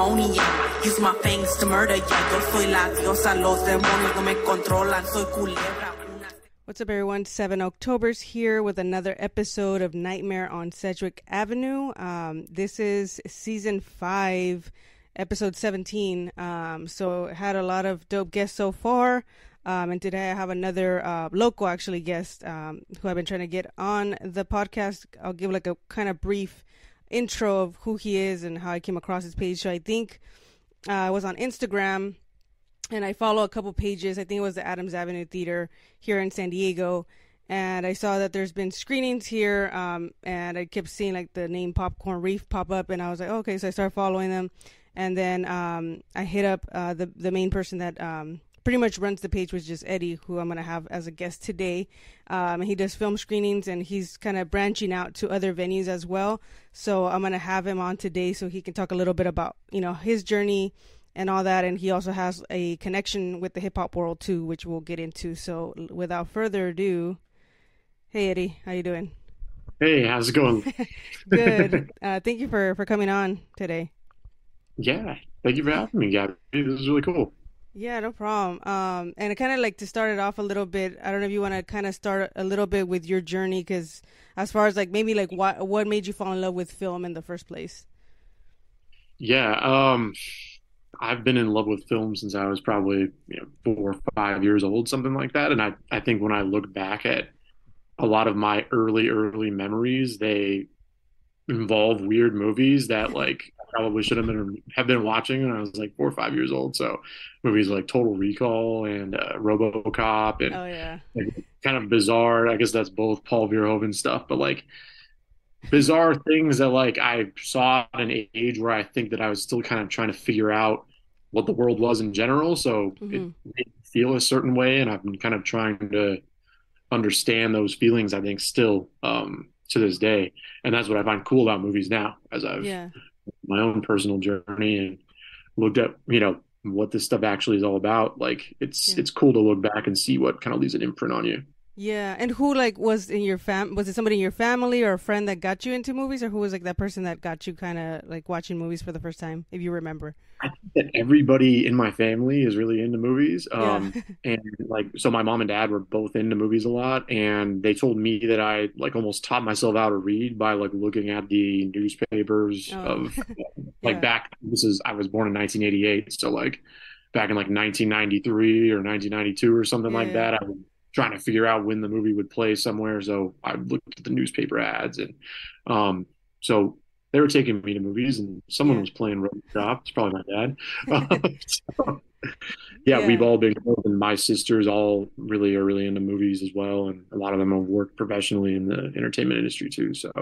pandemonium. Use my fangs to murder ya. Yo soy la diosa, los demonios no me controlan. Soy culebra. What's up, everyone? Seven Octoberz here with another episode of Nightmare on Sedgwick Avenue. Um, this is season five, episode 17. Um, so, had a lot of dope guests so far. Um, and today I have another uh, local actually guest um, who I've been trying to get on the podcast. I'll give like a kind of brief intro of who he is and how I came across his page. So I think uh, I was on Instagram and I follow a couple pages. I think it was the Adams Avenue Theater here in San Diego. And I saw that there's been screenings here, um, and I kept seeing like the name Popcorn Reef pop up, and I was like, okay, so I started following them, and then um, I hit up uh, the the main person that um, pretty much runs the page, which is Eddie, who I'm going to have as a guest today. Um, he does film screenings and he's kind of branching out to other venues as well. So I'm going to have him on today so he can talk a little bit about, you know, his journey and all that. And he also has a connection with the hip hop world too, which we'll get into. So without further ado, hey Eddie, how you doing? Hey, how's it going? Good. Uh, thank you for for coming on today. Yeah, thank you for having me, Gabby. This is really cool. Yeah, no problem. Um, and kind of like to start it off a little bit. I don't know if you want to kind of start a little bit with your journey, because as far as like maybe like what what made you fall in love with film in the first place? Yeah, um, I've been in love with film since I was probably you know, four or five years old, something like that. And I I think when I look back at a lot of my early early memories, they involve weird movies that like probably should have been have been watching when I was like four or five years old. So movies like Total Recall and uh, RoboCop and oh, yeah. like, kind of bizarre. I guess that's both Paul Verhoeven stuff, but like bizarre things that like I saw at an age where I think that I was still kind of trying to figure out what the world was in general. So mm-hmm. it made feel a certain way, and I've been kind of trying to understand those feelings. I think still um, to this day, and that's what I find cool about movies now, as I've yeah my own personal journey and looked at you know what this stuff actually is all about like it's yeah. it's cool to look back and see what kind of leaves an imprint on you yeah and who like was in your fam was it somebody in your family or a friend that got you into movies or who was like that person that got you kind of like watching movies for the first time if you remember I think that everybody in my family is really into movies. Um, yeah. and like, so my mom and dad were both into movies a lot. And they told me that I like almost taught myself how to read by like looking at the newspapers oh. of like yeah. back, this is, I was born in 1988. So like back in like 1993 or 1992 or something yeah. like that, I was trying to figure out when the movie would play somewhere. So I looked at the newspaper ads and, um, so they were taking me to movies and someone yeah. was playing RoboCop. It's probably my dad. so, yeah, yeah, we've all been and my sisters all really are really into movies as well. And a lot of them have worked professionally in the entertainment industry too. So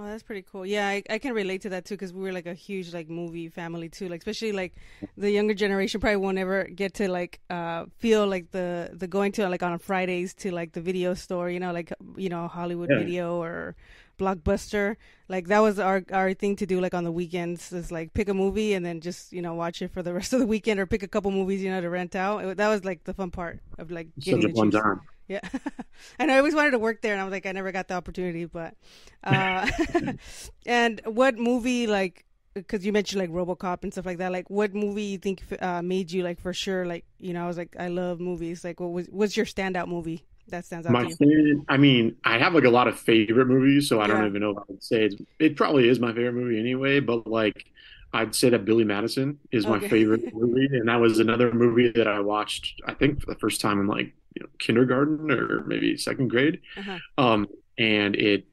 Oh, that's pretty cool. Yeah, I, I can relate to that too because we were like a huge like movie family too. Like especially like the younger generation probably won't ever get to like uh feel like the the going to like on Fridays to like the video store, you know, like you know Hollywood yeah. Video or Blockbuster. Like that was our our thing to do like on the weekends is like pick a movie and then just you know watch it for the rest of the weekend or pick a couple movies you know to rent out. It, that was like the fun part of like getting such a fun time. Yeah, and I always wanted to work there, and I was like, I never got the opportunity. But, uh, and what movie like? Because you mentioned like RoboCop and stuff like that. Like, what movie you think uh, made you like for sure? Like, you know, I was like, I love movies. Like, what was what's your standout movie that stands out? To you My favorite. I mean, I have like a lot of favorite movies, so I yeah. don't even know if I would say it's, it. Probably is my favorite movie anyway, but like. I'd say that Billy Madison is my favorite movie, and that was another movie that I watched. I think for the first time in like you know, kindergarten or maybe second grade. Uh-huh. Um, and it,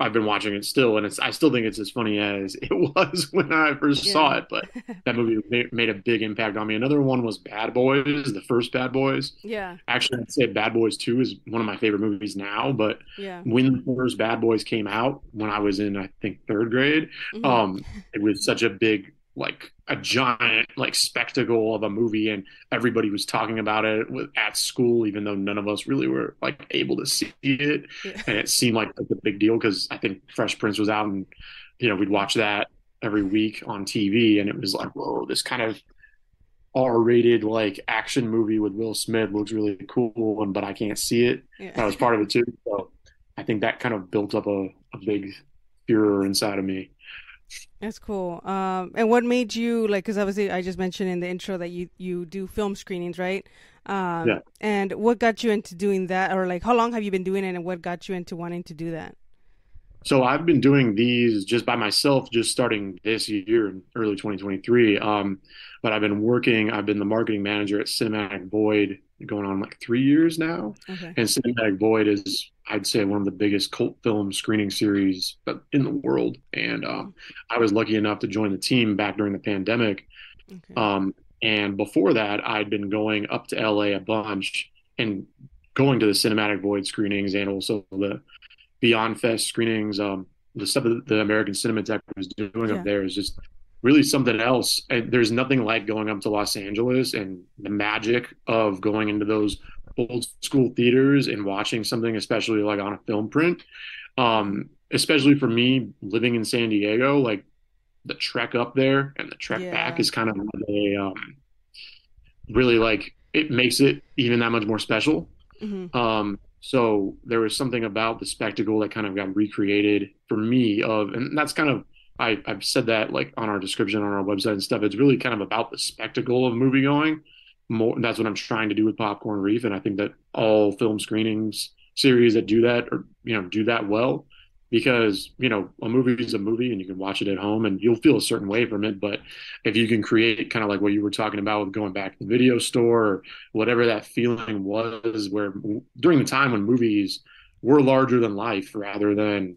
I've been watching it still, and it's I still think it's as funny as it was when I first yeah. saw it. But that movie made, a big impact on me. Another one was Bad Boys, the first Bad Boys. Yeah. Actually, I'd say Bad Boys Two is one of my favorite movies now. But yeah. when the first Bad Boys came out, when I was in I think third grade, mm-hmm. um, it was such a big like a giant like spectacle of a movie and everybody was talking about it at school even though none of us really were like able to see it yeah. and it seemed like a big deal because i think fresh prince was out and you know we'd watch that every week on tv and it was like whoa this kind of r-rated like action movie with will smith looks really cool and but i can't see it yeah. that was part of it too so i think that kind of built up a, a big furor inside of me That's cool. Um, and what made you like? Because obviously, I just mentioned in the intro that you you do film screenings, right? Um, yeah. And what got you into doing that, or like how long have you been doing it, and what got you into wanting to do that? So I've been doing these just by myself, just starting this year in early 2023. Um, but I've been working. I've been the marketing manager at Cinematic Void going on like three years now. Okay. And Cinematic Void is, I'd say, one of the biggest cult film screening series in the world. And um, I was lucky enough to join the team back during the pandemic. Okay. Um, and before that, I'd been going up to LA a bunch and going to the Cinematic Void screenings and also the Beyond Fest screenings. Um, the stuff that the American Cinematheque was doing yeah. up there is just really something else. And there's nothing like going up to Los Angeles and the magic of going into those old school theaters and watching something, especially like on a film print. Um, especially for me living in San Diego, like the trek up there and the trek yeah. back is kind of a um, really like it makes it even that much more special. Mm-hmm. Um, so there was something about the spectacle that kind of got recreated for me of, and that's kind of I, I've said that like on our description on our website and stuff. It's really kind of about the spectacle of movie going. More that's what I'm trying to do with Popcorn Reef, and I think that all film screenings series that do that or you know do that well because you know a movie is a movie and you can watch it at home and you'll feel a certain way from it but if you can create kind of like what you were talking about with going back to the video store or whatever that feeling was where during the time when movies were larger than life rather than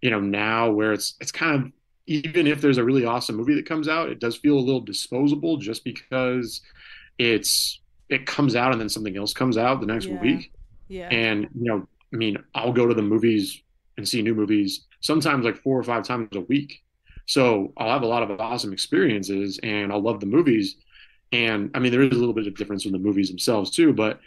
you know now where it's it's kind of even if there's a really awesome movie that comes out, it does feel a little disposable just because it's it comes out and then something else comes out the next yeah. week. Yeah. And you know, I mean, I'll go to the movies and see new movies sometimes like four or five times a week. So I'll have a lot of awesome experiences and I'll love the movies. And I mean, there is a little bit of difference in the movies themselves too, but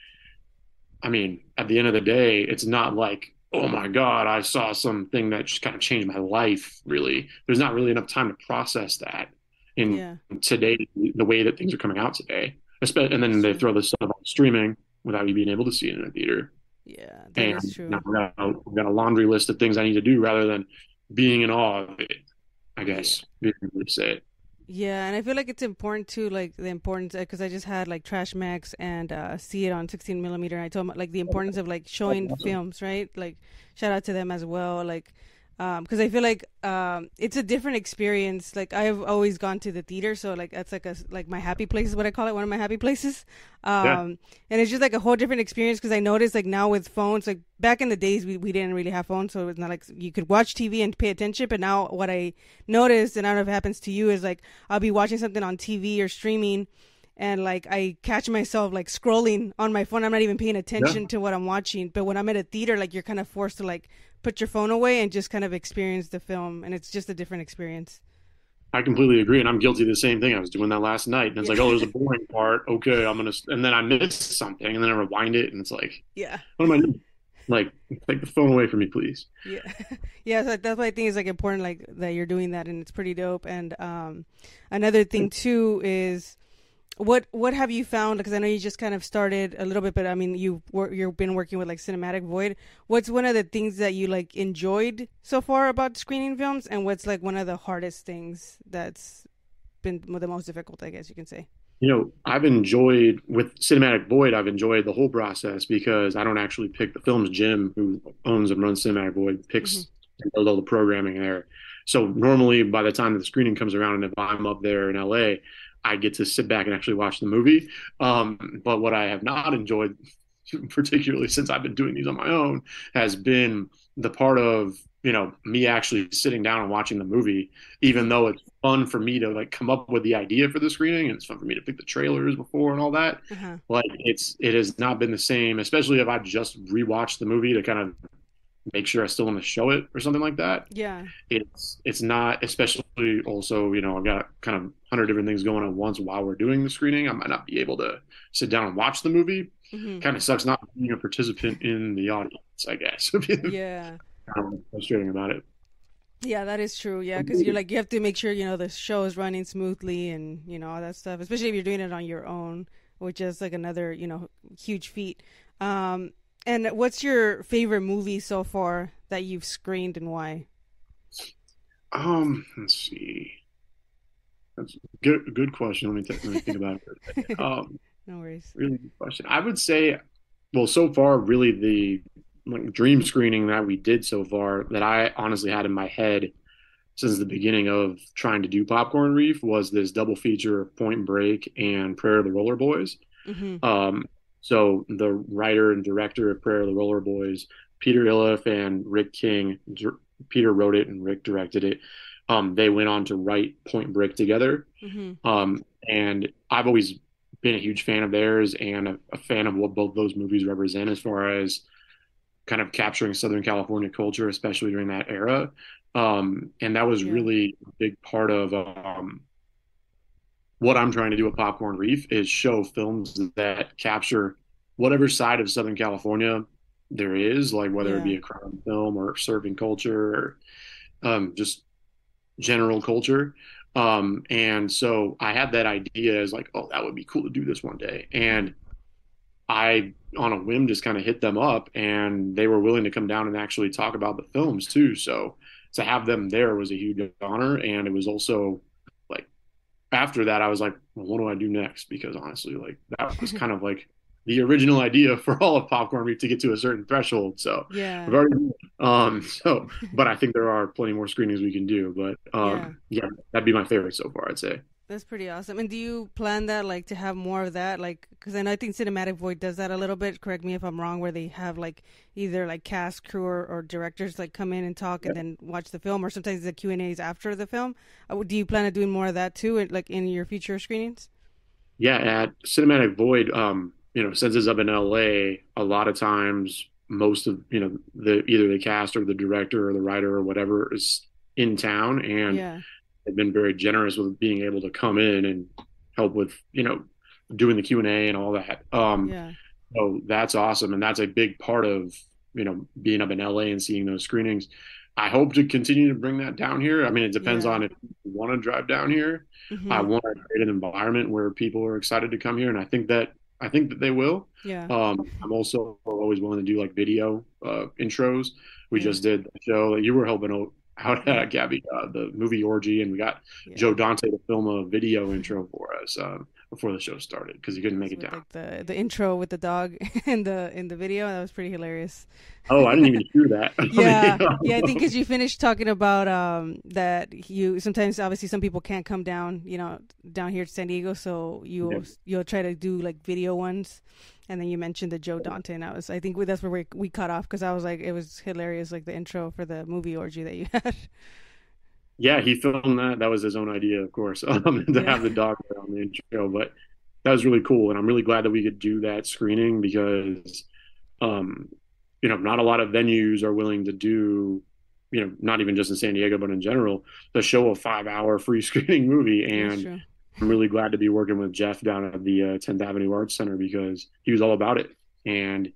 I mean, at the end of the day, it's not like oh my god i saw something that just kind of changed my life really there's not really enough time to process that in yeah. today the way that things are coming out today and then they throw this stuff on streaming without you being able to see it in a theater yeah that and true. Now I've, got a, I've got a laundry list of things i need to do rather than being in awe of it i guess yeah. say it yeah, and I feel like it's important too, like the importance because I just had like Trash Max and uh, see it on 16 millimeter. And I told them like the importance of like showing films, right? Like shout out to them as well, like because um, I feel like um, it's a different experience. Like I've always gone to the theater, so like that's like a like my happy place is what I call it, one of my happy places. Um, yeah. And it's just like a whole different experience because I noticed like now with phones, like back in the days we, we didn't really have phones, so it's not like you could watch TV and pay attention. But now what I noticed, and I don't know if it happens to you, is like I'll be watching something on TV or streaming. And like I catch myself like scrolling on my phone, I'm not even paying attention yeah. to what I'm watching. But when I'm at a theater, like you're kind of forced to like put your phone away and just kind of experience the film and it's just a different experience. I completely agree and i'm guilty of the same thing. I was doing that last night and it's like oh there's a boring part. Okay i'm gonna and then i missed something and then i rewind it and it's like yeah. what am i doing? Like take the phone away from me please. Yeah. Yeah so that's why i think it's like important like that you're doing that and it's pretty dope and um another thing too is what what have you found? Because I know you just kind of started a little bit, but I mean you you've been working with like Cinematic Void. What's one of the things that you like enjoyed so far about screening films, and what's like one of the hardest things that's been the most difficult? I guess you can say. You know, I've enjoyed with Cinematic Void. I've enjoyed the whole process because I don't actually pick the films. Jim, who owns and runs Cinematic Void, picks mm-hmm. and does all the programming there. So normally, by the time the screening comes around, and if I'm up there in LA, I get to sit back and actually watch the movie. Um, but what I have not enjoyed, particularly since I've been doing these on my own, has been the part of you know me actually sitting down and watching the movie, even though it's fun for me to like come up with the idea for the screening and it's fun for me to pick the trailers before and all that. Uh-huh. Like it's it has not been the same, especially if I just rewatched the movie to kind of make sure I still want to show it or something like that. Yeah. It's it's not especially also, you know, I've got kind of hundred different things going on once while we're doing the screening. I might not be able to sit down and watch the movie. Mm-hmm. Kind of sucks not being a participant in the audience, I guess. yeah. Kind frustrating about it. Yeah, that is true. Yeah, because you're like you have to make sure you know the show is running smoothly and you know all that stuff. Especially if you're doing it on your own, which is like another you know huge feat. Um, and what's your favorite movie so far that you've screened and why? Um, let's see. That's good good question. Let me, let me think about it. Um, no worries. Really good question. I would say, well, so far, really the like dream screening that we did so far that I honestly had in my head since the beginning of trying to do Popcorn Reef was this double feature of Point Break and Prayer of the Roller Boys. Mm-hmm. Um, so the writer and director of Prayer of the Roller Boys, Peter Iliff and Rick King, Peter wrote it and Rick directed it. Um, they went on to write Point Break together. Mm-hmm. Um, and I've always been a huge fan of theirs and a, a, fan of what both those movies represent as far as kind of capturing Southern California culture, especially during that era. Um, and that was yeah. really a big part of um, what I'm trying to do at Popcorn Reef is show films that capture whatever side of Southern California there is, like whether yeah. it be a crime film or serving culture or um, just general culture. Um, and so I had that idea as like, oh, that would be cool to do this one day. And I, on a whim, just kind of hit them up and they were willing to come down and actually talk about the films too. So to have them there was a huge honor. And it was also like, after that, I was like, well, what do I do next? Because honestly, like that was kind of like the original idea for all of popcorn reef to get to a certain threshold. So yeah, already, um, so but I think there are plenty more screenings we can do. But um, yeah. yeah, that'd be my favorite so far. I'd say. That's pretty awesome. And do you plan that like to have more of that? Like, because I know I think Cinematic Void does that a little bit. Correct me if I'm wrong. Where they have like either like cast, crew, or, or directors like come in and talk yeah. and then watch the film, or sometimes the Q and A's after the film. Uh, do you plan on doing more of that too, like in your future screenings? Yeah, at Cinematic Void, um, you know, since it's up in LA, a lot of times most of you know the either the cast or the director or the writer or whatever is in town and yeah. they've been very generous with being able to come in and help with you know doing the q&a and all that um yeah. so that's awesome and that's a big part of you know being up in la and seeing those screenings i hope to continue to bring that down here i mean it depends yeah. on if you want to drive down here mm-hmm. i want to create an environment where people are excited to come here and i think that I think that they will. Yeah. Um, I'm also always willing to do like video uh, intros. We yeah. just did a show that you were helping out at Gabby, uh, the movie Orgy, and we got yeah. Joe Dante to film a video intro for us. Um, before the show started because he couldn't make it down. Like the the intro with the dog in the in the video that was pretty hilarious. Oh, I didn't even hear that. yeah, yeah. I think because you finished talking about um that you sometimes obviously some people can't come down, you know, down here to San Diego, so you yeah. you'll try to do like video ones. And then you mentioned the Joe Dante, and I was, I think that's where we, we cut off because I was like, it was hilarious, like the intro for the movie orgy that you had. Yeah, he filmed that. That was his own idea, of course, um, to yeah. have the dog on the intro. But that was really cool, and I'm really glad that we could do that screening because, um, you know, not a lot of venues are willing to do, you know, not even just in San Diego, but in general, to show a five-hour free screening movie. And I'm really glad to be working with Jeff down at the uh, 10th Avenue Arts Center because he was all about it, and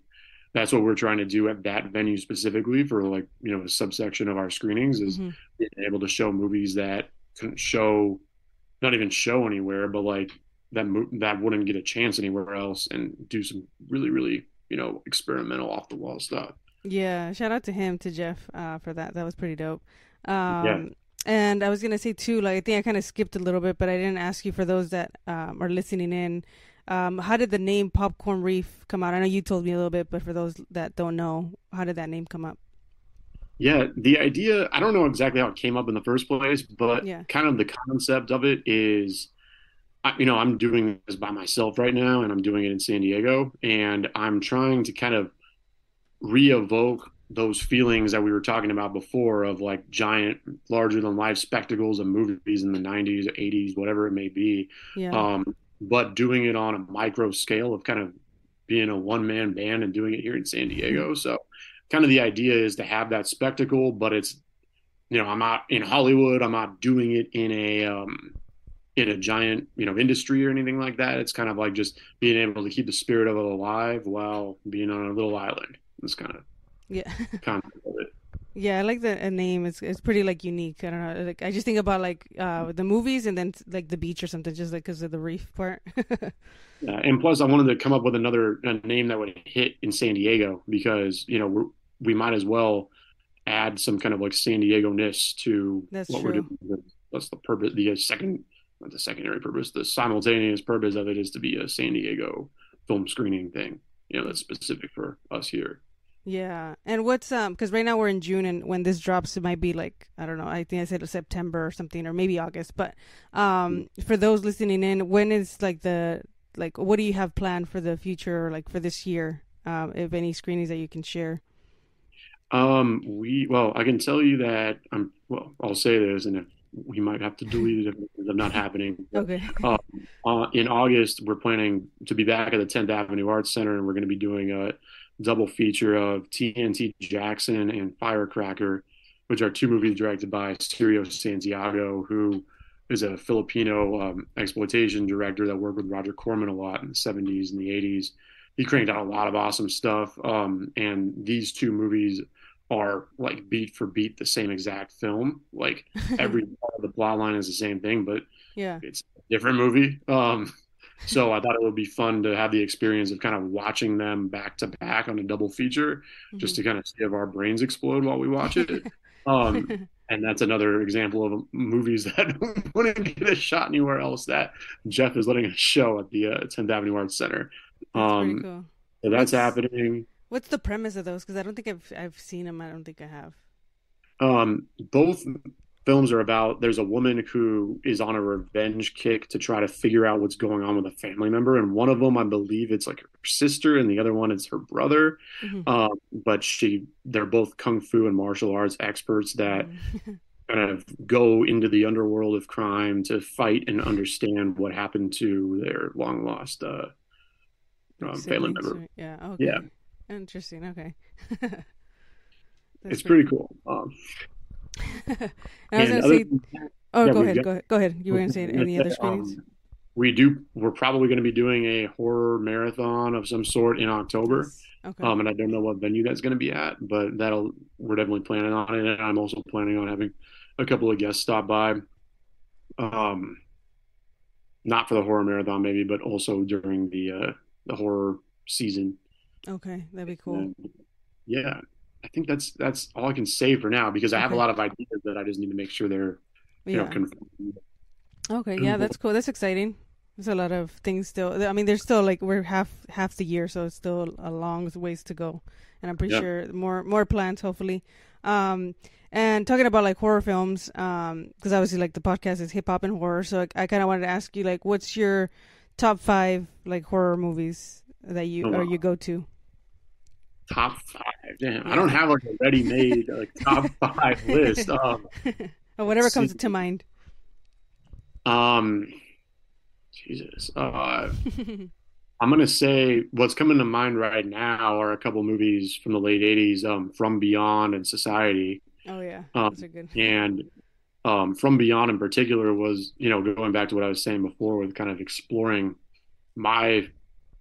that's what we're trying to do at that venue specifically for like you know a subsection of our screenings is mm-hmm. being able to show movies that couldn't show not even show anywhere but like that mo- that wouldn't get a chance anywhere else and do some really really you know experimental off the wall stuff yeah shout out to him to jeff uh, for that that was pretty dope um, yeah. and i was gonna say too like i think i kind of skipped a little bit but i didn't ask you for those that um, are listening in um, how did the name Popcorn Reef come out? I know you told me a little bit, but for those that don't know, how did that name come up? Yeah, the idea, I don't know exactly how it came up in the first place, but yeah. kind of the concept of it is, you know, I'm doing this by myself right now and I'm doing it in San Diego. And I'm trying to kind of re evoke those feelings that we were talking about before of like giant, larger than life spectacles and movies in the 90s, 80s, whatever it may be. Yeah. Um, but doing it on a micro scale of kind of being a one man band and doing it here in San Diego. Mm-hmm. So, kind of the idea is to have that spectacle, but it's, you know, I'm not in Hollywood. I'm not doing it in a, um, in a giant, you know, industry or anything like that. It's kind of like just being able to keep the spirit of it alive while being on a little island. It's kind of yeah kind of it. Yeah, I like the name. It's it's pretty like unique. I don't know. Like I just think about like uh, the movies and then like the beach or something, just like because of the reef part. yeah, and plus, I wanted to come up with another name that would hit in San Diego because you know we we might as well add some kind of like San Diego ness to That's what true. we're doing. That's the purpose. The second, not the secondary purpose. The simultaneous purpose of it is to be a San Diego film screening thing. You know, that's specific for us here. Yeah. And what's um because right now we're in June and when this drops it might be like I don't know, I think I said September or something or maybe August. But um for those listening in, when is like the like what do you have planned for the future like for this year? Um if any screenings that you can share. Um, we well, I can tell you that I'm well. I'll say this, and if we might have to delete it if it's not happening. Okay. um, uh, in August, we're planning to be back at the 10th Avenue Arts Center, and we're going to be doing a double feature of TNT Jackson and Firecracker, which are two movies directed by Cirio Santiago, who is a Filipino um, exploitation director that worked with Roger Corman a lot in the 70s and the 80s. He cranked out a lot of awesome stuff, um, and these two movies are like beat for beat the same exact film. Like every part of the plot line is the same thing, but yeah. it's a different movie. Um, so I thought it would be fun to have the experience of kind of watching them back to back on a double feature, just to kind of see if our brains explode while we watch it. Um, and that's another example of movies that wouldn't get a shot anywhere else that Jeff is letting us show at the uh, 10th Avenue Arts Center. Um, pretty cool. so that's What's- happening. What's the premise of those? Because I don't think I've I've seen them. I don't think I have. Um, both films are about there's a woman who is on a revenge kick to try to figure out what's going on with a family member, and one of them, I believe, it's like her sister, and the other one is her brother. Mhm. Um, but she, they're both kung fu and martial arts experts that Mhm. kind of go into the underworld of crime to fight and understand what happened to their long lost uh, um, family member. right? Yeah. Okay. Yeah. Interesting. Okay. It's pretty cool. Um, I was gonna say. that, Oh, yeah, go ahead. got- Go ahead. Go ahead. You were gonna say any other Um, we do. We're probably going to be doing a horror marathon of some sort in October. Okay. Um, and I don't know what venue that's going to be at, but that'll we're definitely planning on it. And I'm also planning on having a couple of guests stop by. Um, not for the horror marathon, maybe, but also during the uh, the horror season. Okay. That'd be cool. Yeah, I think that's that's all I can say for now because I have a lot of ideas that I just need to make sure they're you know confirmed. Okay. Yeah. That's cool. That's exciting. There's a lot of things still. I mean, there's still like we're half half the year, so it's still a long ways to go, and I'm pretty Yeah. sure more more plans hopefully. Um, and talking about like horror films, um, because obviously like the podcast is hip hop and horror, so I, I kind of wanted to ask you like, what's your top five like horror movies that you Oh, or you go to? Top five. Damn, I don't have like a ready-made like top five list. Um, Or whatever comes see. to mind. um, Jesus. Uh, I'm gonna say what's coming to mind right now are a couple movies from the late '80s, um, From Beyond and Society, oh yeah, Um, those are good. and um, From Beyond in particular was, you know, going back to what I was saying before with kind of exploring my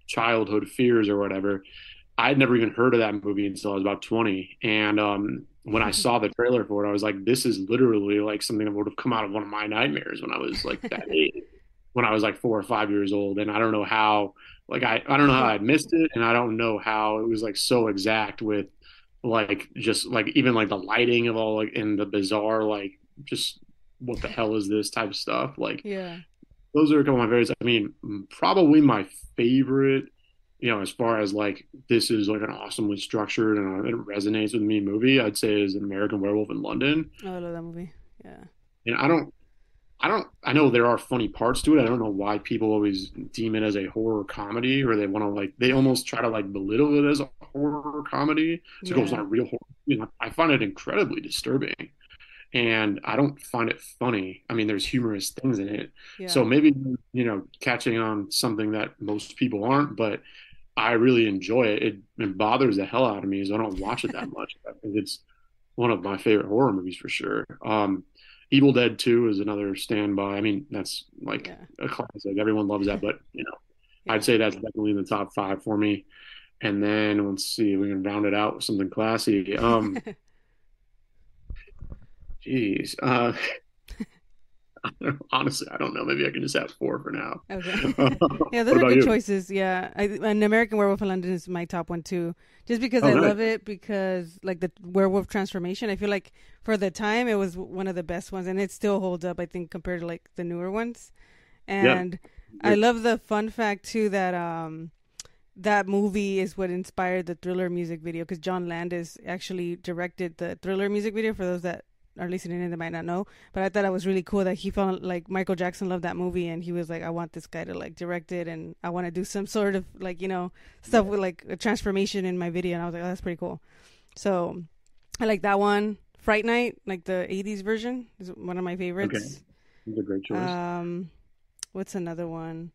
childhood fears or whatever. I had never even heard of that movie until I was about 20, and um, when I saw the trailer for it, I was like, "This is literally like something that would have come out of one of my nightmares when I was like that age." when I was like four or five years old. And I don't know how, like, I, I don't know how I missed it. And I don't know how it was like so exact with like, just like, even like the lighting of all like, in the bizarre, like, just what the hell is this type of stuff. Like, Yeah. those are a couple of my favorites. I mean, probably my favorite, you know, as far as like, this is like an awesomely structured and uh, it resonates with me movie, I'd say is an American Werewolf in London. Oh, I love that movie. Yeah. And I don't, I don't, I know there are funny parts to it. I don't know why people always deem it as a horror comedy or they want to like, they almost try to like belittle it as a horror comedy. So it's Yeah. not a real horror. You know, I find it incredibly disturbing and I don't find it funny. I mean, there's humorous things in it. Yeah. So maybe, you know, catching on something that most people aren't, but I really enjoy it. It, it bothers the hell out of me, so I don't watch it that much. It's one of my favorite horror movies for sure. Um, Evil Dead 2 is another standby. I mean, that's like Yeah. a classic. Everyone loves that, but you know, Yeah. I'd say that's definitely in the top five for me. And then let's see, we can round it out with something classy. Um, geez, uh, honestly, I don't know. Maybe I can just have four for now. Okay. yeah, those are good you? choices. Yeah, I, an American Werewolf in London is my top one too, just because oh, I love it. Because like the werewolf transformation, I feel like for the time it was one of the best ones, and it still holds up. I think compared to like the newer ones, and yeah. I love the fun fact too that um that movie is what inspired the Thriller music video because John Landis actually directed the Thriller music video. For those that are listening in that might not know, but I thought it was really cool that he felt like Michael Jackson loved that movie and he was like, I want this guy to like direct it and I want to do some sort of like, you know, stuff with like a transformation in my video. And I was like, oh, that's pretty cool. So I like that one. Fright Night, like the 80s version, is one of my favorites. Okay. It's a great choice. Um, what's another one?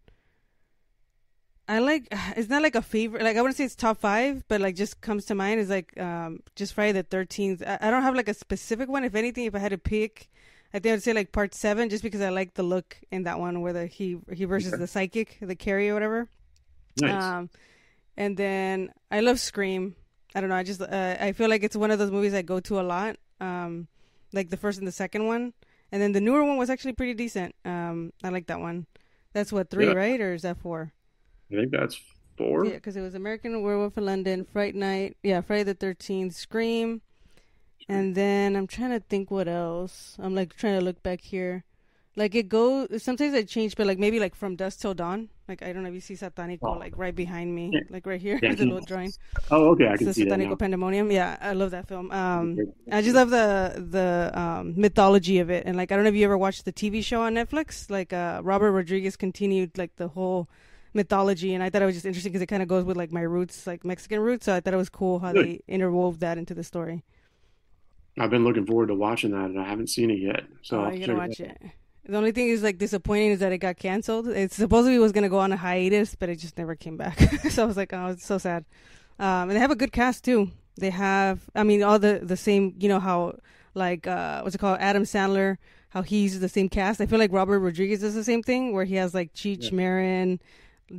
I like it's not like a favorite like I wouldn't say it's top five, but like just comes to mind is like um just Friday the thirteenth. I, I, don't have like a specific one. If anything, if I had to pick, I think I'd say like part seven, just because I like the look in that one where the he he versus the psychic, the Carrie or whatever. Nice. Um, and then I love Scream. I don't know. I just uh, I feel like it's one of those movies I go to a lot. Um, like the first and the second one, and then the newer one was actually pretty decent. Um, I like that one. That's what three, yeah. right? Or is that four? I think that's four. Yeah, because it was American Werewolf in London, Fright Night, yeah, Friday the Thirteenth, Scream, and then I'm trying to think what else. I'm like trying to look back here. Like it goes. Sometimes I change, but like maybe like from dusk till dawn. Like I don't know if you see Satanico oh. like right behind me, yeah. like right here, yeah. the little drawing. Oh, okay, I can see Satanico that Pandemonium. Yeah, I love that film. Um, I just love the the um, mythology of it, and like I don't know if you ever watched the TV show on Netflix. Like uh, Robert Rodriguez continued like the whole mythology, and I thought it was just interesting because it kind of goes with like my roots, like Mexican roots. So I thought it was cool how Good. they interwove that into the story. I've been looking forward to watching that, and I haven't seen it yet. So oh, you gotta watch it. The only thing is like disappointing is that it got canceled. It supposedly was gonna go on a hiatus, but it just never came back. so I was like, oh, it's so sad. Um, and they have a good cast too. They have, I mean, all the the same. You know how like uh, what's it called? Adam Sandler. How he's the same cast. I feel like Robert Rodriguez does the same thing, where he has like Cheech yeah. Marin,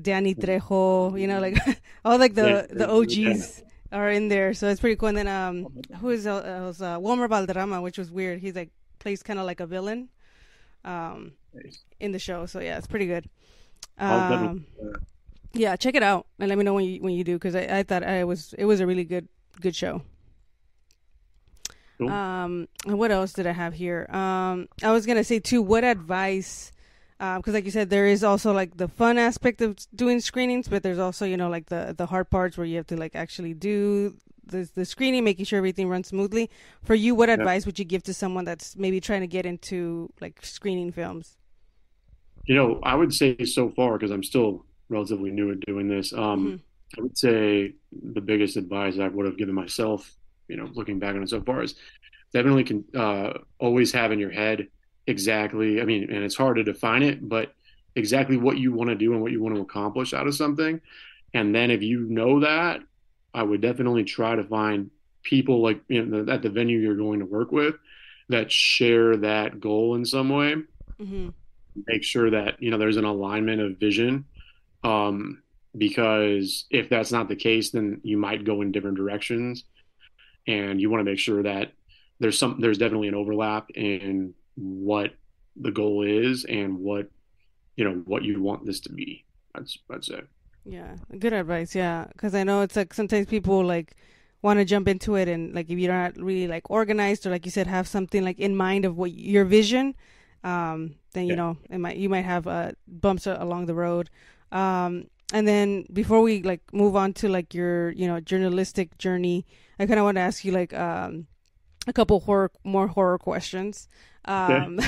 Danny Trejo, you know, like all like the yeah, the OGs yeah. are in there, so it's pretty cool. And then um, who is uh, was uh, Wilmer Valderrama, which was weird. He's like plays kind of like a villain, um, nice. in the show. So yeah, it's pretty good. Um, yeah, check it out and let me know when you when you do because I, I thought I was it was a really good good show. Cool. Um, what else did I have here? Um, I was gonna say too. What advice? Because um, like you said there is also like the fun aspect of doing screenings but there's also you know like the the hard parts where you have to like actually do the the screening making sure everything runs smoothly. For you what advice would you give to someone that's maybe trying to get into like screening films? You know i would say so far because i'm still relatively new at doing this um, mm-hmm. i would say the biggest advice i would have given myself you know looking back on it so far is definitely can uh, always have in your head exactly. I mean, and it's hard to define it, but exactly what you want to do and what you want to accomplish out of something. And then if you know that, I would definitely try to find people like you know, at the venue you're going to work with that share that goal in some way. Mm-hmm. Make sure that you know there's an alignment of vision. Um, because if that's not the case, then you might go in different directions, and you want to make sure that there's some there's definitely an overlap in what the goal is and what you know what you want this to be. That's that's it. Yeah, good advice. Yeah, because I know it's like sometimes people like want to jump into it and like if you're not really like organized or like you said have something like in mind of what your vision um then you yeah. know it might you might have uh bumps along the road um and then before we like move on to like your you know journalistic journey i kind of want to ask you like um a couple horror more horror questions um,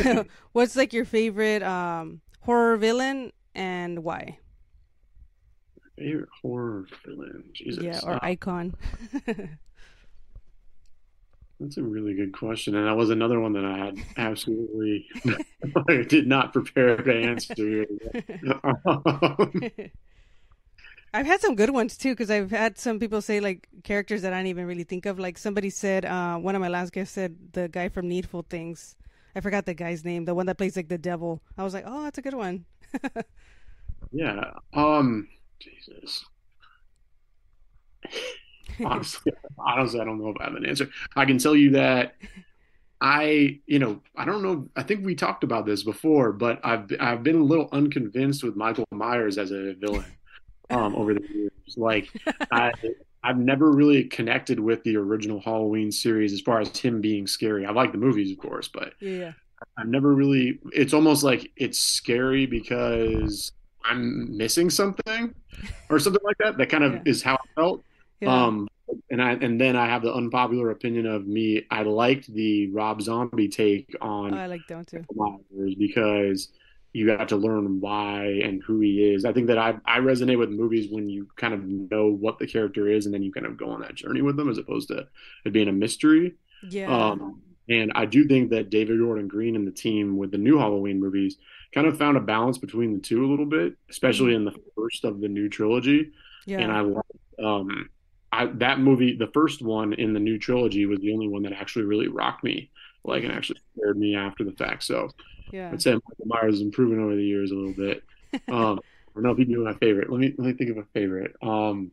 what's like your favorite um, horror villain and why? Favorite horror villain, Jesus. Yeah, or uh, icon. That's a really good question, and that was another one that I had absolutely I did not prepare to answer. I've had some good ones too because I've had some people say like characters that I didn't even really think of. Like somebody said, uh, one of my last guests said the guy from Needful Things. I forgot the guy's name, the one that plays like the devil. I was like, oh, that's a good one. yeah. Um. Jesus. honestly, honestly, I don't know if I have an answer. I can tell you that I, you know, I don't know. I think we talked about this before, but I've I've been a little unconvinced with Michael Myers as a villain um, over the years. Like, I I've never really connected with the original Halloween series as far as him being scary. I like the movies, of course, but yeah, I've never really. It's almost like it's scary because I'm missing something or something like that. That kind of Yeah. is how I felt. yeah, Um, and I and then I have the unpopular opinion of me. I liked the Rob Zombie take on Oh, I like one too. Because you got to learn why and who he is. I think that I I resonate with movies when you kind of know what the character is and then you kind of go on that journey with them as opposed to it being a mystery. Yeah, Um, and I do think that David Gordon Green and the team with the new Halloween movies kind of found a balance between the two a little bit, especially in the first of the new trilogy. yeah, And I um I that movie, the first one in the new trilogy was the only one that actually really rocked me, like and actually scared me after the fact. So yeah. I'd say Michael Myers has improving over the years a little bit. Um, I don't know if he'd be my favorite. Let me let me think of a favorite. Um,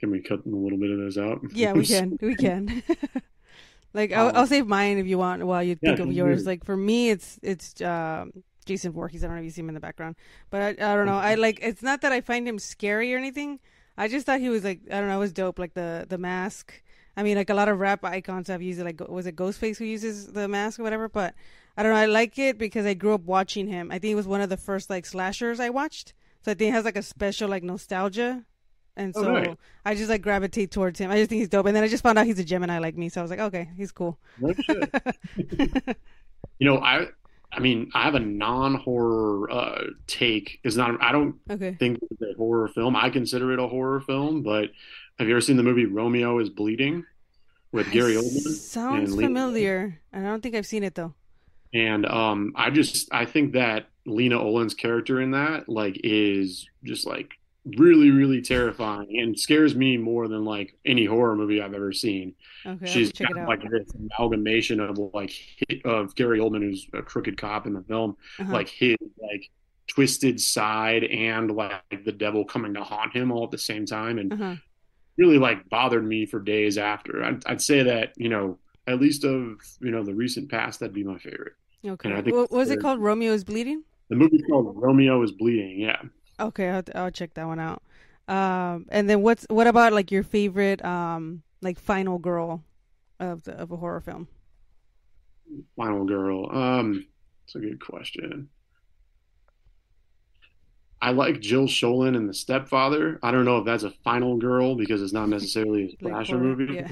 can we cut a little bit of those out? Yeah, we can. We can. like I'll, Um, I'll save mine if you want while you yeah, think of yours. worry. Like for me, it's it's um, Jason Voorhees. I don't know if you see him in the background, but I, I don't know. I like. It's not that I find him scary or anything. I just thought he was like I don't know. It was dope. Like the the mask. I mean, like a lot of rap icons have used it. Like was it Ghostface who uses the mask or whatever? But I don't know. I like it because I grew up watching him. I think it was one of the first like slashers I watched. So I think it has like a special like nostalgia. And Oh, so nice. I just like gravitate towards him. I just think he's dope. And then I just found out he's a Gemini like me, so I was like, okay, he's cool. No shit. You know, I I mean, I have a non-horror uh, take. It's not. I don't Okay. think it's a horror film. I consider it a horror film. But have you ever seen the movie Romeo is Bleeding with Gary Oldman? Sounds Lena familiar. I don't think I've seen it though. And um, I just I think that Lena Olin's character in that like is just like really really terrifying and scares me more than like any horror movie I've ever seen. Okay, She's I'll check it kind of like this amalgamation of like of Gary Oldman, who's a crooked cop in the film, Uh-huh. like his like twisted side and like the devil coming to haunt him all at the same time, and uh-huh. Really like bothered me for days after. I'd, I'd say that you know at least of you know the recent past, that'd be my favorite. Okay. I think What was it called? Romeo is bleeding. The movie's called Romeo is Bleeding. Yeah. Okay, I'll, I'll check that one out. Um, and then what's what about like your favorite um like final girl of the of a horror film? Final Girl. Um, it's a good question. I like Jill Schoelen in The Stepfather. I don't know if that's a final girl because it's not necessarily a slasher movie. Yeah.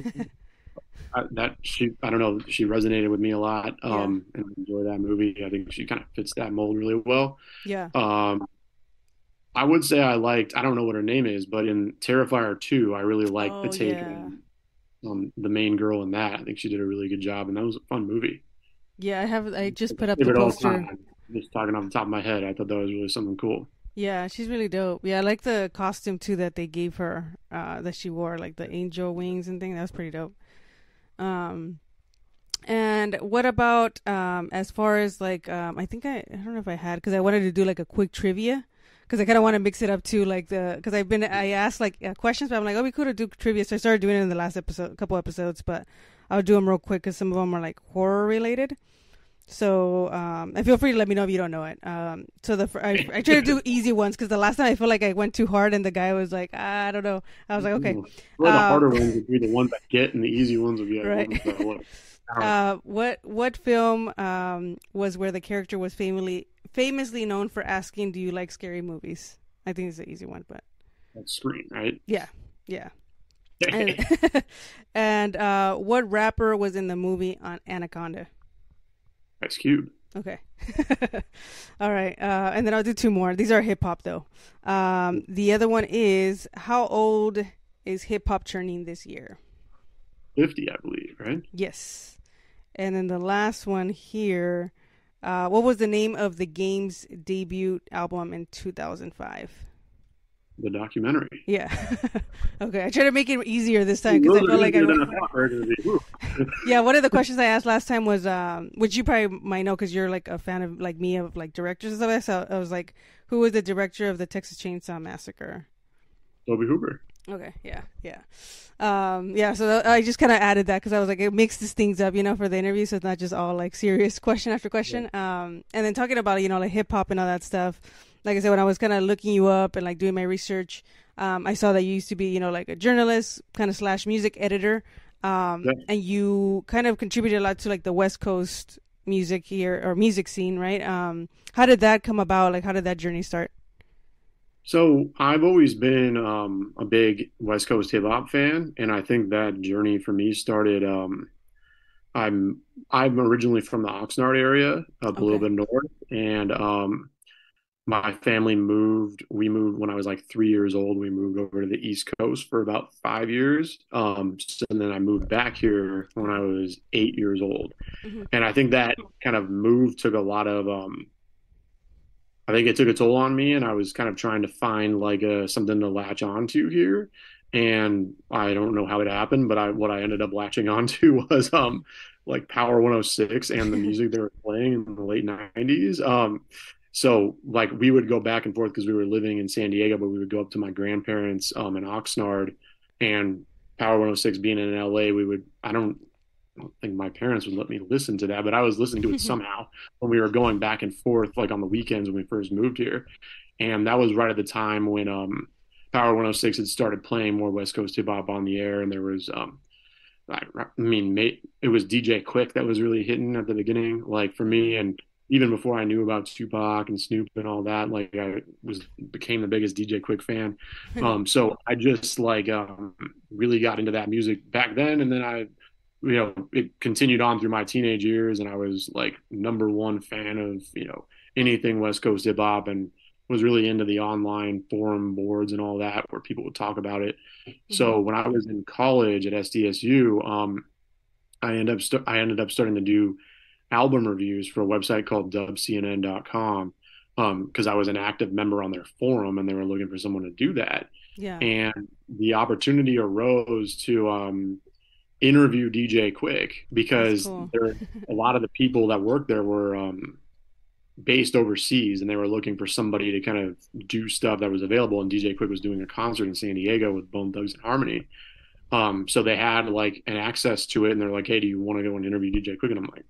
I, that she, I don't know, she resonated with me a lot. Yeah. Um, and I enjoy that movie. I think she kind of fits that mold really well. yeah. Um, I would say I liked, I don't know what her name is, but in Terrifier 2, I really liked the Oh, take yeah. on, on the main girl in that. I think she did a really good job, and that was a fun movie. Yeah, I have I just put up the poster. Just talking off the top of my head, I thought that was really something cool. Yeah, she's really dope. Yeah, I like the costume too that they gave her, uh, that she wore, like the angel wings and thing. That was pretty dope. Um, and what about um, as far as like um, I think I I don't know if I had because I wanted to do like a quick trivia because I kind of want to mix it up too, like the because I've been I asked like uh, questions, but I'm like, oh, we could have do trivia, so I started doing it in the last episode, couple episodes, but I'll do them real quick because some of them are like horror related. So, um, and feel free to let me know if you don't know it. Um, so the I, I try to do easy ones because the last time I feel like I went too hard and the guy was like, ah, I don't know. I was like, okay. Well, the Um, harder ones would be the ones that get, and the easy ones would be Right. Uh, what what film um was where the character was famously famously known for asking, "Do you like scary movies?" I think it's an easy one, but That's Scream, right? yeah, yeah. And, and uh, what rapper was in the movie on Anaconda? Ice Cube. Okay. All right. Uh, and then I'll do two more. These are hip hop though. Um, the other one is how old is hip hop turning this year? 50, I believe, right? Yes. And then the last one here, uh, what was the name of the game's debut album in 2005? The documentary. Yeah. okay. I tried to make it easier this time because I felt like I. easier than I thought they were gonna be. Whew. Yeah, one of the questions I asked last time was, um, which you probably might know because you're like a fan of like me of like directors and stuff. So I was like, who was the director of the Texas Chainsaw Massacre? Tobe Hooper. Okay, yeah, yeah, um, yeah. So I just kind of added that because I was like, it mixes things up, you know, for the interview, so it's not just all like serious question after question. Yeah. Um, and then talking about you know like hip hop and all that stuff. Like I said, when I was kind of looking you up and like doing my research, um, I saw that you used to be you know like a journalist, kind of slash music editor, um, yeah. and you kind of contributed a lot to like the West Coast music here or music scene, right? Um, how did that come about? Like, how did that journey start? So I've always been um, a big West Coast hip hop fan, and I think that journey for me started. Um, I'm I'm originally from the Oxnard area, up okay. a little bit north, and um, my family moved. We moved when I was like three years old. We moved over to the East Coast for about five years, um, so, and then I moved back here when I was eight years old. Mm-hmm. And I think that kind of move took a lot of um, I think it took a toll on me, and I was kind of trying to find like a, something to latch onto here. And I don't know how it happened, but I what I ended up latching onto was um like Power 106 and the music they were playing in the late 90s. Um, so like we would go back and forth because we were living in San Diego, but we would go up to my grandparents um in Oxnard, and Power 106 being in LA, we would I don't I don't think my parents would let me listen to that, but I was listening to it somehow when we were going back and forth, like on the weekends when we first moved here. And that was right at the time when um, Power 106 had started playing more West Coast hip hop on the air, and there was, um, I, I mean, it was DJ Quik that was really hitting at the beginning, like for me, and even before I knew about Tupac and Snoop and all that, like I was became the biggest DJ Quik fan. Um, so I just like um, really got into that music back then, and then I you know, it continued on through my teenage years, and I was like number one fan of you know anything West Coast hip hop, and was really into the online forum boards and all that where people would talk about it. Mm-hmm. So when I was in college at SDSU, um, I ended up st- I ended up starting to do album reviews for a website called dubcnn.com because um, I was an active member on their forum and they were looking for someone to do that. Yeah. And the opportunity arose to um, interview DJ Quik because cool. there a lot of the people that worked there were um, based overseas and they were looking for somebody to kind of do stuff that was available and DJ Quik was doing a concert in San Diego with Bone Thugs-n-Harmony. Um, so they had like an access to it and they're like, Hey, do you want to go and interview DJ Quik? And I'm like,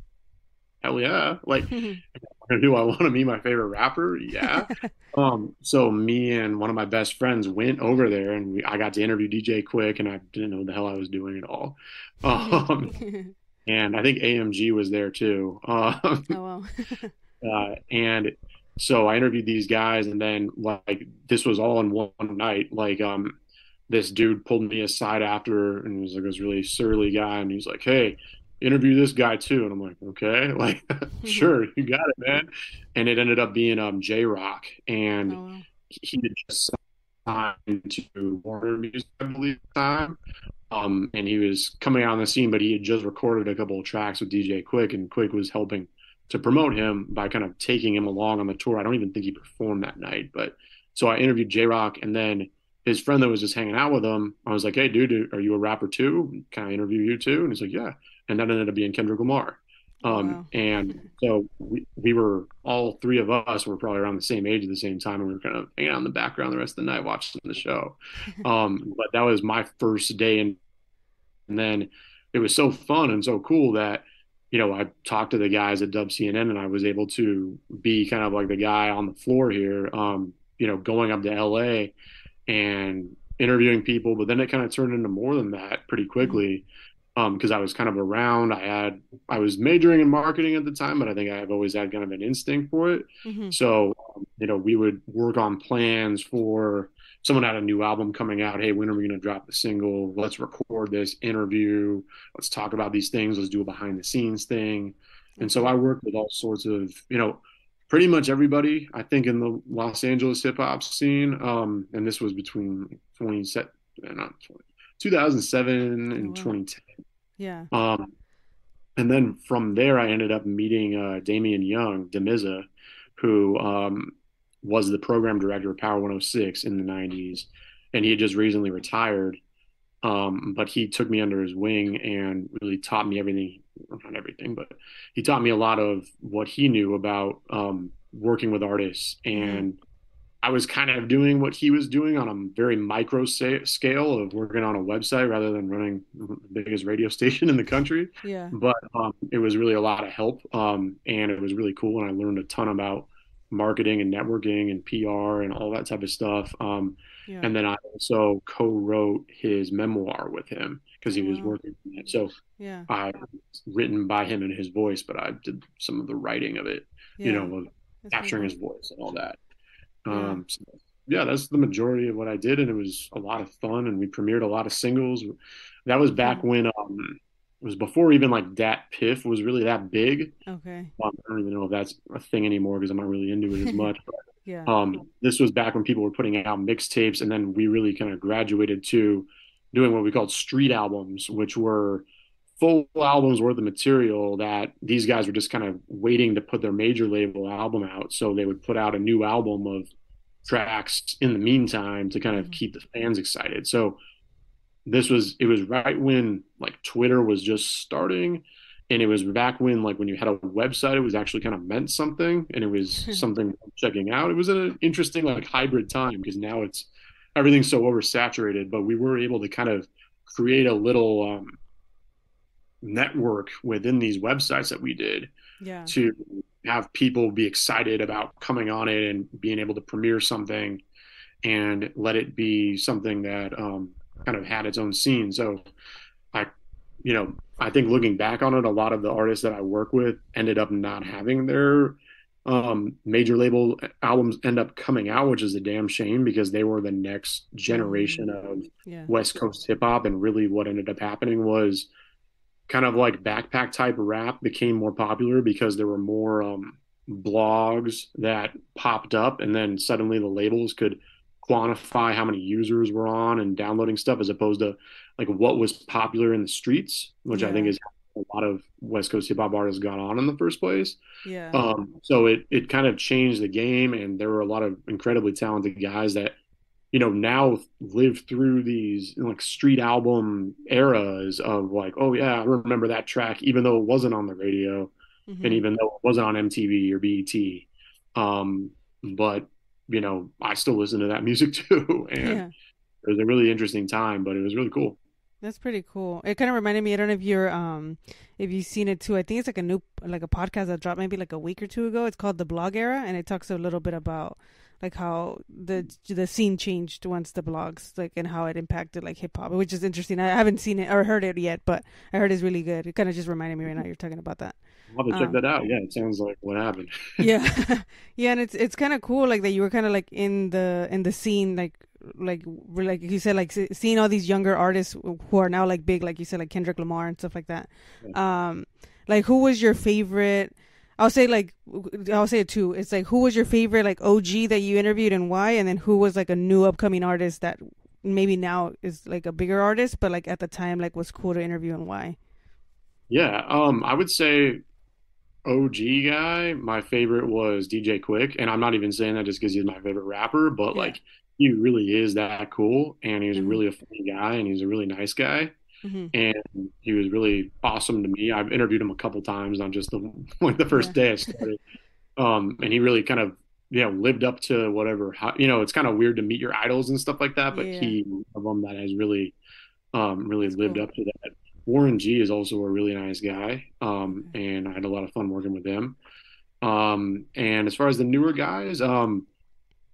hell yeah. Like, do I want to be my favorite rapper? Yeah. um, so me and one of my best friends went over there and we, I got to interview DJ Quik and I didn't know what the hell I was doing at all. Um, and I think AMG was there too. Um, oh, wow. uh, and so I interviewed these guys and then like, this was all in one night. Like, um, this dude pulled me aside after and he was like this really surly guy and he's like, Hey, interview this guy too. And I'm like, okay, like, sure, you got it, man. And it ended up being um Jay Rock, and oh. he had just signed to Warner Music, I believe, at the time. Um, and he was coming out on the scene, but he had just recorded a couple of tracks with DJ Quik, and Quik was helping to promote him by kind of taking him along on the tour. I don't even think he performed that night, but so I interviewed Jay Rock, and then his friend that was just hanging out with him, I was like, "Hey, dude, are you a rapper too? Can I interview you too?" And he's like, "Yeah." And that ended up being Kendrick Lamar. Um, wow. And so we, we were all three of us were probably around the same age at the same time, and we were kind of hanging out in the background the rest of the night watching the show. Um, but that was my first day, and and then it was so fun and so cool that you know I talked to the guys at Dub CNN, and I was able to be kind of like the guy on the floor here. Um, you know, going up to LA and interviewing people, but then it kind of turned into more than that pretty quickly because um, I was kind of around. I had I was majoring in marketing at the time, but I think I've always had kind of an instinct for it. Mm-hmm. So um, you know, we would work on plans for someone had a new album coming out. Hey, when are we going to drop the single? Let's record this interview. Let's talk about these things. Let's do a behind the scenes thing. And so I worked with all sorts of you know pretty much everybody I think in the Los Angeles hip hop scene. Um, and this was between 20 set not 20 2007 and oh, wow. 2010. Yeah. Um, and then from there, I ended up meeting uh, Damian Young, Damizza, who um, was the program director of Power 106 in the 90s. And he had just recently retired. Um, but he took me under his wing and really taught me everything not everything, but he taught me a lot of what he knew about um, working with artists. Mm-hmm. And I was kind of doing what he was doing on a very micro scale of working on a website rather than running the biggest radio station in the country. Yeah. But um, it was really a lot of help, um, and it was really cool, and I learned a ton about marketing and networking and PR and all that type of stuff. Um, yeah. And then I also co-wrote his memoir with him because he was working on it. So yeah, I written by him in his voice, but I did some of the writing of it. Yeah. You know, capturing his voice and all that. Um, so, yeah, that's the majority of what I did, and it was a lot of fun. And we premiered a lot of singles. That was back when um, it was before even like DatPiff was really that big. Okay. Well, I don't even know if that's a thing anymore because I'm not really into it as much. But, yeah. Um, this was back when people were putting out mixtapes, and then we really kind of graduated to doing what we called street albums, which were full albums worth of material that these guys were just kind of waiting to put their major label album out. So they would put out a new album of tracks in the meantime to kind of mm-hmm. keep the fans excited. So this was it was right when like Twitter was just starting and it was back when like when you had a website it was actually kind of meant something and it was something checking out. It was an interesting like hybrid time because now it's everything's so oversaturated, but we were able to kind of create a little um network within these websites that we did yeah. to have people be excited about coming on it and being able to premiere something and let it be something that um, kind of had its own scene. So I, you know, I think looking back on it, a lot of the artists that I work with ended up not having their um, major label albums end up coming out, which is a damn shame because they were the next generation mm-hmm. of yeah. West Coast hip hop. And really what ended up happening was kind of like backpack type rap became more popular because there were more um, blogs that popped up, and then suddenly the labels could quantify how many users were on and downloading stuff as opposed to like what was popular in the streets, which yeah. I think is a lot of West Coast hip hop artists got on in the first place. Yeah. Um, so it it kind of changed the game, and there were a lot of incredibly talented guys that you know now live through these like street album eras of like oh yeah i remember that track even though it wasn't on the radio mm-hmm. and even though it wasn't on mtv or bet um, but you know i still listen to that music too and yeah. it was a really interesting time but it was really cool that's pretty cool. It kind of reminded me. I don't know if you're, um, if you've seen it too. I think it's like a new, like a podcast that dropped maybe like a week or two ago. It's called the Blog Era, and it talks a little bit about like how the the scene changed once the blogs like and how it impacted like hip hop, which is interesting. I haven't seen it or heard it yet, but I heard it's really good. It kind of just reminded me right now you're talking about that. I'll have to check um, that out. Yeah, it sounds like what happened. yeah, yeah, and it's it's kind of cool like that you were kind of like in the in the scene like like like you said like seeing all these younger artists who are now like big like you said like Kendrick Lamar and stuff like that. Yeah. Um, like who was your favorite? I'll say like I'll say it too. It's like who was your favorite like OG that you interviewed and why, and then who was like a new upcoming artist that maybe now is like a bigger artist, but like at the time like was cool to interview and why. Yeah, um, I would say OG guy. My favorite was DJ Quik, and I'm not even saying that just because he's my favorite rapper, but yeah. like he really is that cool, and he's mm-hmm. really a funny guy, and he's a really nice guy. Mm-hmm. And he was really awesome to me. I've interviewed him a couple times, on just the like the first yeah. day I started. Um, and he really kind of you know lived up to whatever. How, you know, it's kind of weird to meet your idols and stuff like that, but yeah. he of them that has really um, really That's lived cool. up to that. Warren G is also a really nice guy, um, and I had a lot of fun working with him. Um, and as far as the newer guys, um,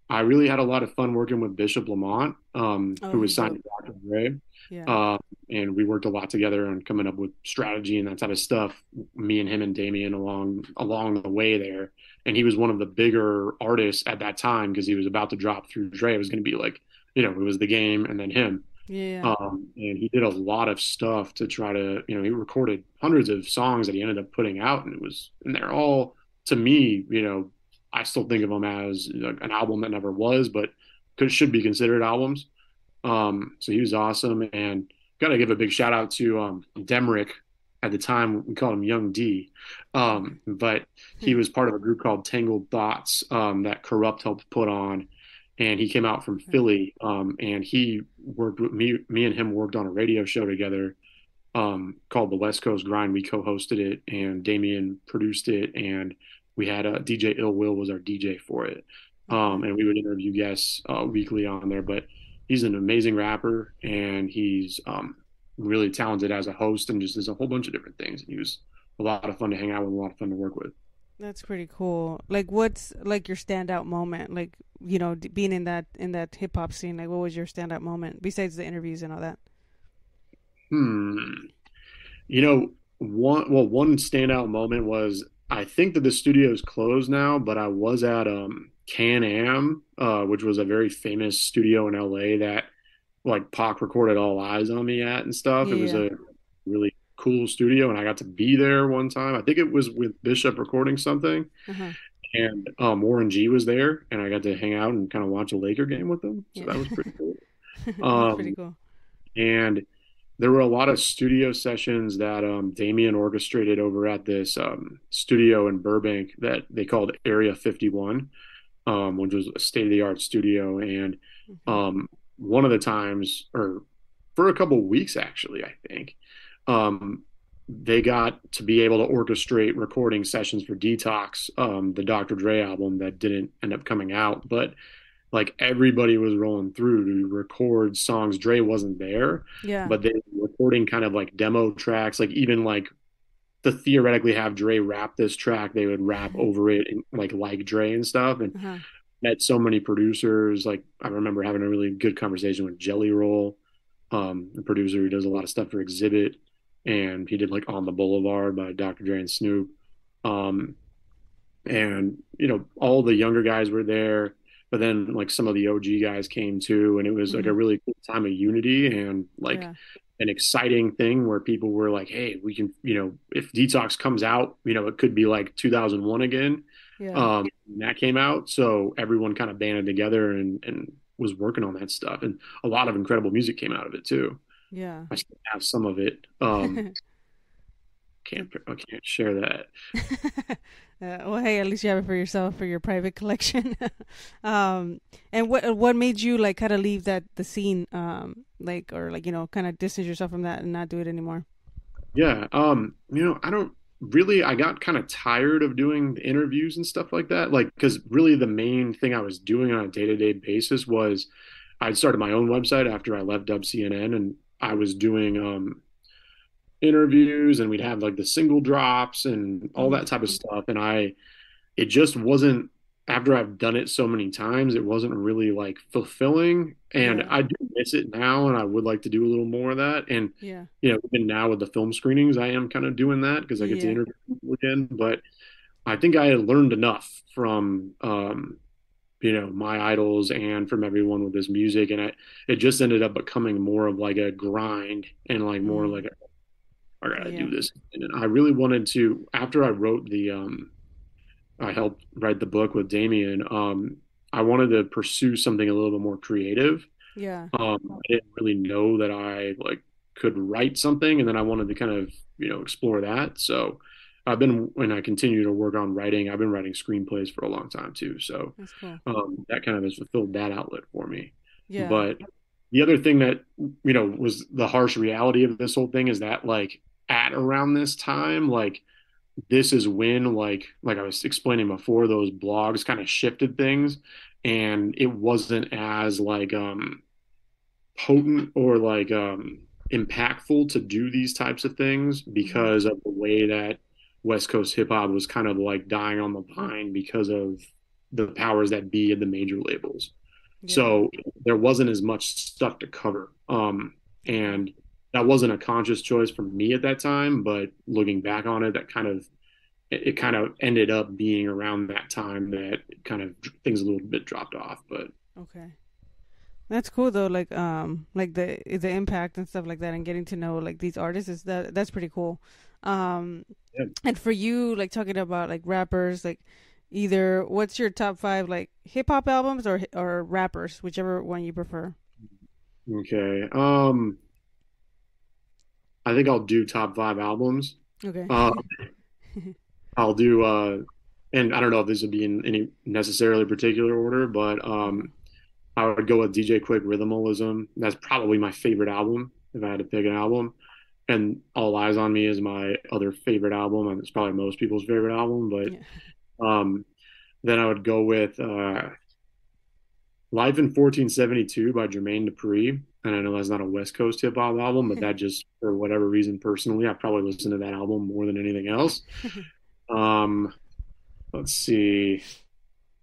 I really had a lot of fun working with Bishop Lamont, um, oh, who was signed to Dr. Dre. Yeah. Uh, and we worked a lot together on coming up with strategy and that type of stuff. Me and him and Damien along along the way there. And he was one of the bigger artists at that time because he was about to drop through Dre. It was going to be like, you know, it was the game and then him. Yeah. Um, and he did a lot of stuff to try to, you know, he recorded hundreds of songs that he ended up putting out, and it was, and they're all to me, you know, I still think of them as an album that never was, but could should be considered albums. Um, so he was awesome, and got to give a big shout out to um, Demrick. At the time, we called him Young D, um, but he hmm. was part of a group called Tangled Thoughts um, that Corrupt helped put on, and he came out from hmm. Philly, um, and he worked with me. Me and him worked on a radio show together um, called the West Coast Grind. We co-hosted it, and Damien produced it, and we had a DJ Ill Will was our DJ for it. Um, and we would interview guests uh, weekly on there. But he's an amazing rapper, and he's um, really talented as a host, and just does a whole bunch of different things. And he was a lot of fun to hang out with, a lot of fun to work with. That's pretty cool. Like, what's like your standout moment? Like, you know, being in that in that hip hop scene. Like, what was your standout moment besides the interviews and all that? Hmm. You know, one well, one standout moment was I think that the studio is closed now, but I was at um Can Am, uh, which was a very famous studio in LA that like Pac recorded All Eyes on Me at and stuff. Yeah. It was a really cool studio, and I got to be there one time. I think it was with Bishop recording something, uh-huh. and um, Warren G was there, and I got to hang out and kind of watch a Laker game with them. So yeah. that was pretty cool. um, pretty cool. And there were a lot of studio sessions that um, Damien orchestrated over at this um, studio in Burbank that they called Area 51, um, which was a state of the art studio. And mm-hmm. um, one of the times, or for a couple weeks actually, I think, um, they got to be able to orchestrate recording sessions for Detox, um, the Dr. Dre album that didn't end up coming out, but like everybody was rolling through to record songs. Dre wasn't there, yeah, but they were recording kind of like demo tracks, like even like to theoretically have Dre rap this track, they would rap mm-hmm. over it and like like Dre and stuff. And uh-huh. met so many producers. Like I remember having a really good conversation with Jelly Roll, um, the producer who does a lot of stuff for Xzibit, and he did like On the Boulevard by Dr. Dre and Snoop. Um, and you know, all the younger guys were there, but then like some of the OG guys came too, and it was mm-hmm. like a mm-hmm. really cool time of unity and like yeah. An exciting thing where people were like, "Hey, we can," you know, if Detox comes out, you know, it could be like 2001 again. Yeah. Um, that came out, so everyone kind of banded together and and was working on that stuff, and a lot of incredible music came out of it too. Yeah. I still have some of it. Um, can't I can't share that. uh, well, hey, at least you have it for yourself for your private collection. um, and what what made you like kind of leave that the scene, um, like or like you know, kind of distance yourself from that and not do it anymore? Yeah, um, you know, I don't really. I got kind of tired of doing interviews and stuff like that. Like, because really the main thing I was doing on a day to day basis was I started my own website after I left WCNN, and I was doing um, interviews and we'd have like the single drops and all that type of mm-hmm. stuff. And I, it just wasn't, after I've done it so many times, it wasn't really like fulfilling. And yeah. I do miss it now and I would like to do a little more of that. And, yeah, you know, even now with the film screenings, I am kind of doing that because I get yeah. to interview people again. But I think I had learned enough from, um, you know my idols and from everyone with this music and it it just ended up becoming more of like a grind and like more mm. like a, I gotta yeah. do this and I really wanted to after I wrote the um I helped write the book with Damien um I wanted to pursue something a little bit more creative yeah um I didn't really know that I like could write something and then I wanted to kind of you know explore that so I've been when I continue to work on writing. I've been writing screenplays for a long time too, so cool. um, that kind of has fulfilled that outlet for me. Yeah. But the other thing that you know was the harsh reality of this whole thing is that like at around this time, like this is when like like I was explaining before, those blogs kind of shifted things, and it wasn't as like um potent or like um impactful to do these types of things mm-hmm. because of the way that West Coast hip hop was kind of like dying on the vine because of the powers that be in the major labels. Yeah. So there wasn't as much stuff to cover. Um, and that wasn't a conscious choice for me at that time, but looking back on it, that kind of it, kind of ended up being around that time that kind of things a little bit dropped off. But okay, that's cool though. Like um, like the the impact and stuff like that, and getting to know like these artists is that that's pretty cool. Um, yeah. and for you, like talking about like rappers, like either what's your top five like hip hop albums or or rappers, whichever one you prefer. Okay. Um, I think I'll do top five albums. Okay. Um, I'll do uh, and I don't know if this would be in any necessarily particular order, but um, I would go with DJ Quik Rhythmalism. That's probably my favorite album if I had to pick an album and All Eyes on Me is my other favorite album, and it's probably most people's favorite album. But yeah. um, then I would go with uh, Life in 1472 by Jermaine Dupri. And I know that's not a West Coast hip hop album, but that just, for whatever reason, personally, I probably listened to that album more than anything else. um, let's see.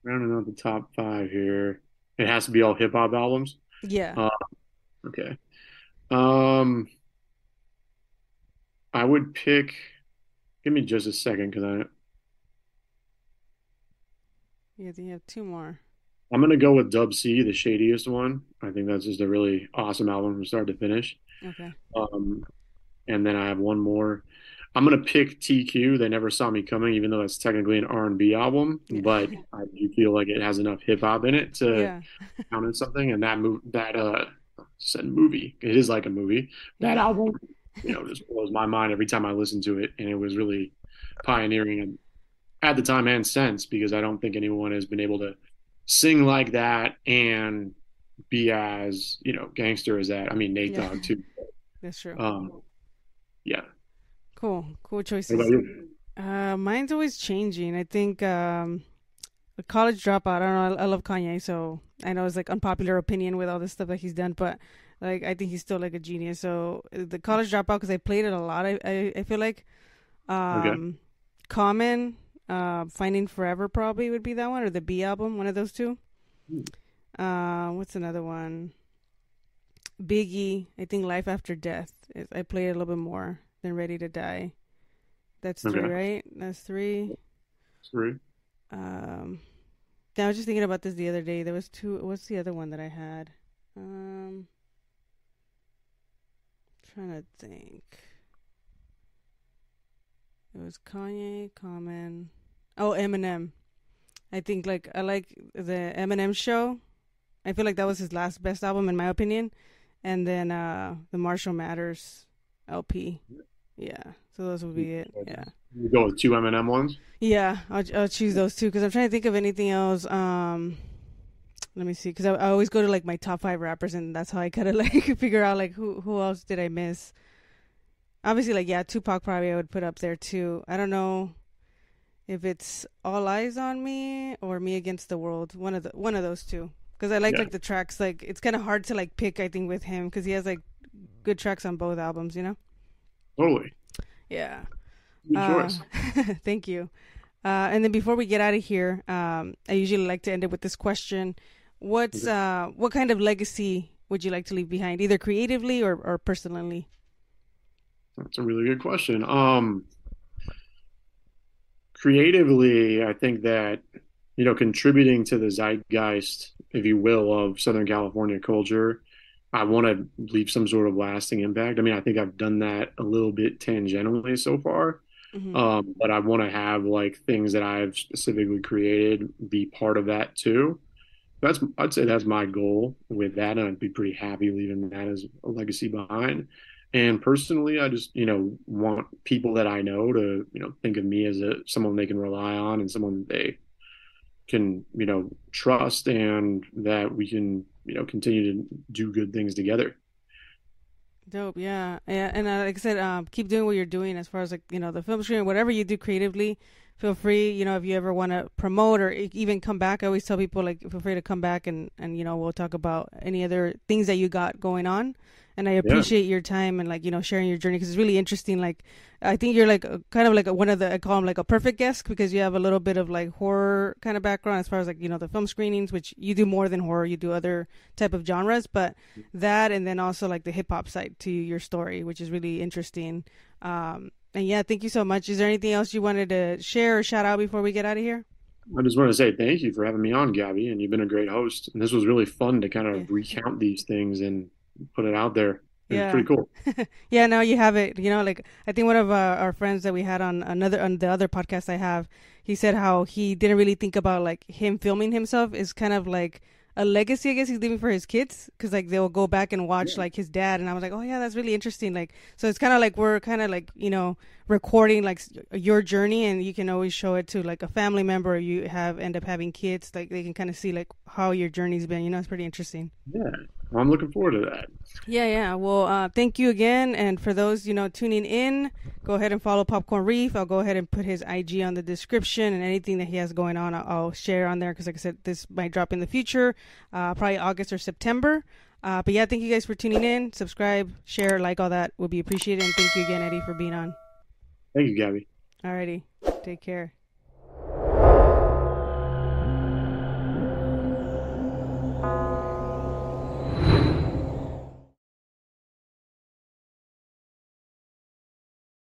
Rounding out the top five here. It has to be all hip hop albums. Yeah. Uh, okay. Um, I would pick. Give me just a second because I Yeah, you have two more. I'm gonna go with Dub C, the shadiest one. I think that's just a really awesome album from start to finish. Okay. Um, and then I have one more. I'm gonna pick TQ. They never saw me coming, even though that's technically an R&B album, Yeah. but I do feel like it has enough hip hop in it to Yeah. count as something. And that move, that uh, said movie, it is like a movie. That album, you know, just blows my mind every time I listen to it, and it was really pioneering and at the time and since because I don't think anyone has been able to sing like that and be as you know gangster as that. I mean Nate Yeah. Dogg too. That's true. Um, yeah. cool. Cool choices. about you? Uh, mine's always changing. I think um, a college dropout. I don't know. I, I love Kanye, so I know it's like unpopular opinion with all this stuff that he's done, but like I think he's still like a genius. So uh, the college dropout because I played it a lot. I I, I feel like um, Common, uh, Finding Forever probably would be that one or the B album, one of those two. Uh, what's another one? Biggie. I think Life After Death. is- I played it a little bit more than Ready to Die. That's three, Okay. right? That's three. Three. Um, I was just thinking about this the other day. There was two. What's the other one that I had? Um, trying to think. It was Kanye, Common. Oh, Eminem. I think like I like the Eminem show. I feel like that was his last best album in my opinion. And then uh the Marshall Mathers LP. Yeah. So those would be it. Yeah. You go with two Eminem ones. Yeah, I'll, I'll choose those two because I'm trying to think of anything else. Um, let me see, because I, I always go to like my top five rappers, and that's how I kind of like figure out like who who else did I miss. Obviously, like yeah, Tupac probably I would put up there too. I don't know if it's All Eyes on Me or Me Against the World. One of the one of those two. Because I like Yeah. like the tracks. Like it's kind of hard to like pick. I think with him because he has like good tracks on both albums. You know. Totally. Yeah. Good Uh, thank you. Uh, and then before we get out of here, um, I usually like to end it with this question: What's Okay. uh, what kind of legacy would you like to leave behind, either creatively or, or personally? That's a really good question. Um, creatively, I think that, you know, contributing to the zeitgeist, if you will, of Southern California culture, I want to leave some sort of lasting impact. I mean, I think I've done that a little bit tangentially so far. Mhm. Um, but I want to have like things that I've specifically created be part of that too. That's I'd say that's my goal with that, and I'd be pretty happy leaving that as a legacy behind. And personally, I just, you know, want people that I know to, you know, think of me as a someone they can rely on and someone they can, you know, trust and that we can, you know, continue to do good things together. Dope, yeah, yeah. And uh, like I said, um, keep doing what you're doing as far as like you know the film screen, whatever you do creatively. Feel free, you know, if you ever want to promote or even come back. I always tell people like feel free to come back and and you know we'll talk about any other things that you got going on. And I appreciate your time and like you know sharing your journey because it's really interesting. Like I think you're like a, kind of like a, one of the I call them like a perfect guest because you have a little bit of like horror kind of background as far as like you know the film screenings, which you do more than horror. You do other type of genres, but that and then also like the hip hop side to your story, which is really interesting. Um, and yeah, thank you so much. Is there anything else you wanted to share or shout out before we get out of here? I just want to say thank you for having me on, Gabby, and you've been a great host. And this was really fun to kind of Yeah. recount these things and put it out there. Yeah. pretty cool. yeah, now you have it. You know, like I think one of uh, our friends that we had on another on the other podcast I have, he said how he didn't really think about like him filming himself is kind of like a legacy, I guess he's leaving for his kids because like they'll go back and watch like his dad, and I was like, oh yeah, that's really interesting. Like, so it's kind of like we're kind of like you know recording like your journey, and you can always show it to like a family member. Or you have end up having kids, like they can kind of see like how your journey's been. You know, it's pretty interesting. Yeah, well, I'm looking forward to that. Yeah, yeah. Well, uh, thank you again, and for those you know tuning in, go ahead and follow Popcorn Reef. I'll go ahead and put his IG on the description, and anything that he has going on, I'll, I'll share on there because, like I said, this might drop in the future, uh, probably August or September. Uh, but yeah, thank you guys for tuning in. Subscribe, share, like all that would be appreciated. And thank you again, Eddie, for being on. Thank you, Gabby. Alrighty. Take care.